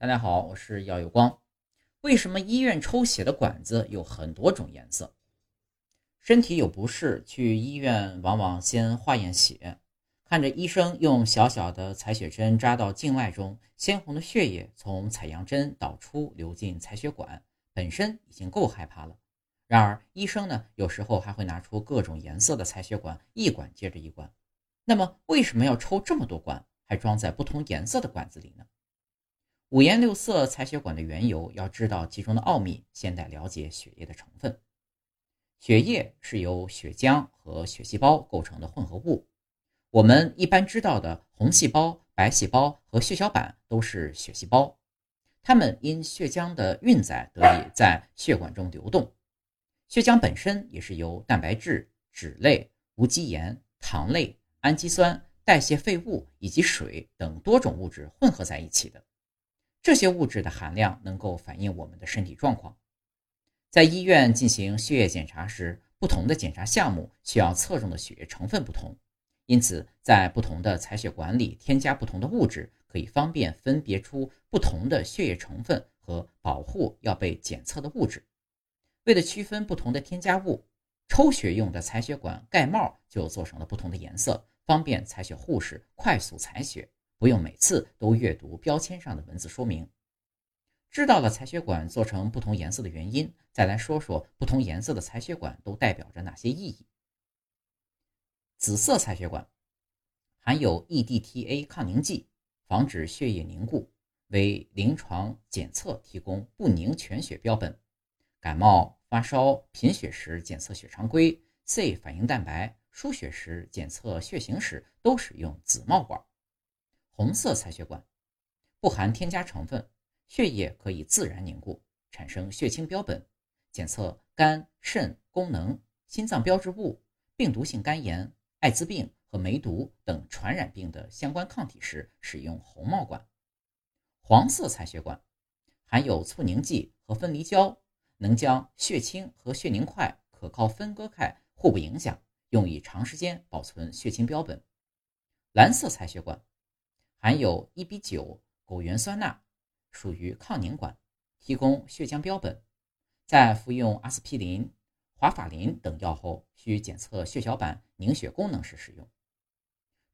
大家好，我是耀有光。为什么医院抽血的管子有很多种颜色？身体有不适，去医院往往先化验血，看着医生用小小的采血针扎到静脉中，鲜红的血液从采样针导出流进采血管，本身已经够害怕了。然而，医生呢，有时候还会拿出各种颜色的采血管，一管接着一管。那么，为什么要抽这么多管，还装在不同颜色的管子里呢？五颜六色采血管的缘由，要知道其中的奥秘，先得了解血液的成分。血液是由血浆和血细胞构成的混合物。我们一般知道的红细胞、白细胞和血小板都是血细胞，它们因血浆的运载得以在血管中流动。血浆本身也是由蛋白质、脂类、无机盐、糖类、氨基酸、代谢废物以及水等多种物质混合在一起的。这些物质的含量能够反映我们的身体状况。在医院进行血液检查时，不同的检查项目需要侧重的血液成分不同，因此在不同的采血管里添加不同的物质，可以方便分别出不同的血液成分和保护要被检测的物质。为了区分不同的添加物，抽血用的采血管盖帽就做成了不同的颜色，方便采血护士快速采血。不用每次都阅读标签上的文字说明，知道了采血管做成不同颜色的原因，再来说说不同颜色的采血管都代表着哪些意义。紫色采血管含有 EDTA 抗凝剂，防止血液凝固，为临床检测提供不凝全血标本。感冒、发烧、贫血时检测血常规、C 反应蛋白、输血时检测血型时都使用紫帽管。红色采血管不含添加成分，血液可以自然凝固，产生血清标本。检测肝、肾功能、心脏标志物、病毒性肝炎、艾滋病和梅毒等传染病的相关抗体时，使用红帽管。黄色采血管含有促凝剂和分离胶，能将血清和血凝块可靠分割开，互不影响，用以长时间保存血清标本。蓝色采血管。含有一比九枸原酸钠，属于抗凝管，提供血浆标本。在服用阿司匹林、华法林等药后，需检测血小板凝血功能时使用。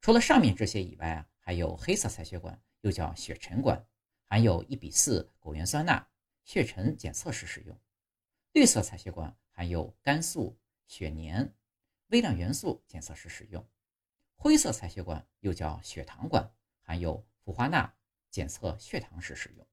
除了上面这些以外啊，还有黑色采血管，又叫血沉管，含有一比四枸原酸钠，血沉检测时使用。绿色采血管含有肝素、血粘、微量元素，检测时使用。灰色采血管又叫血糖管。含有氟化钠，检测血糖时使用。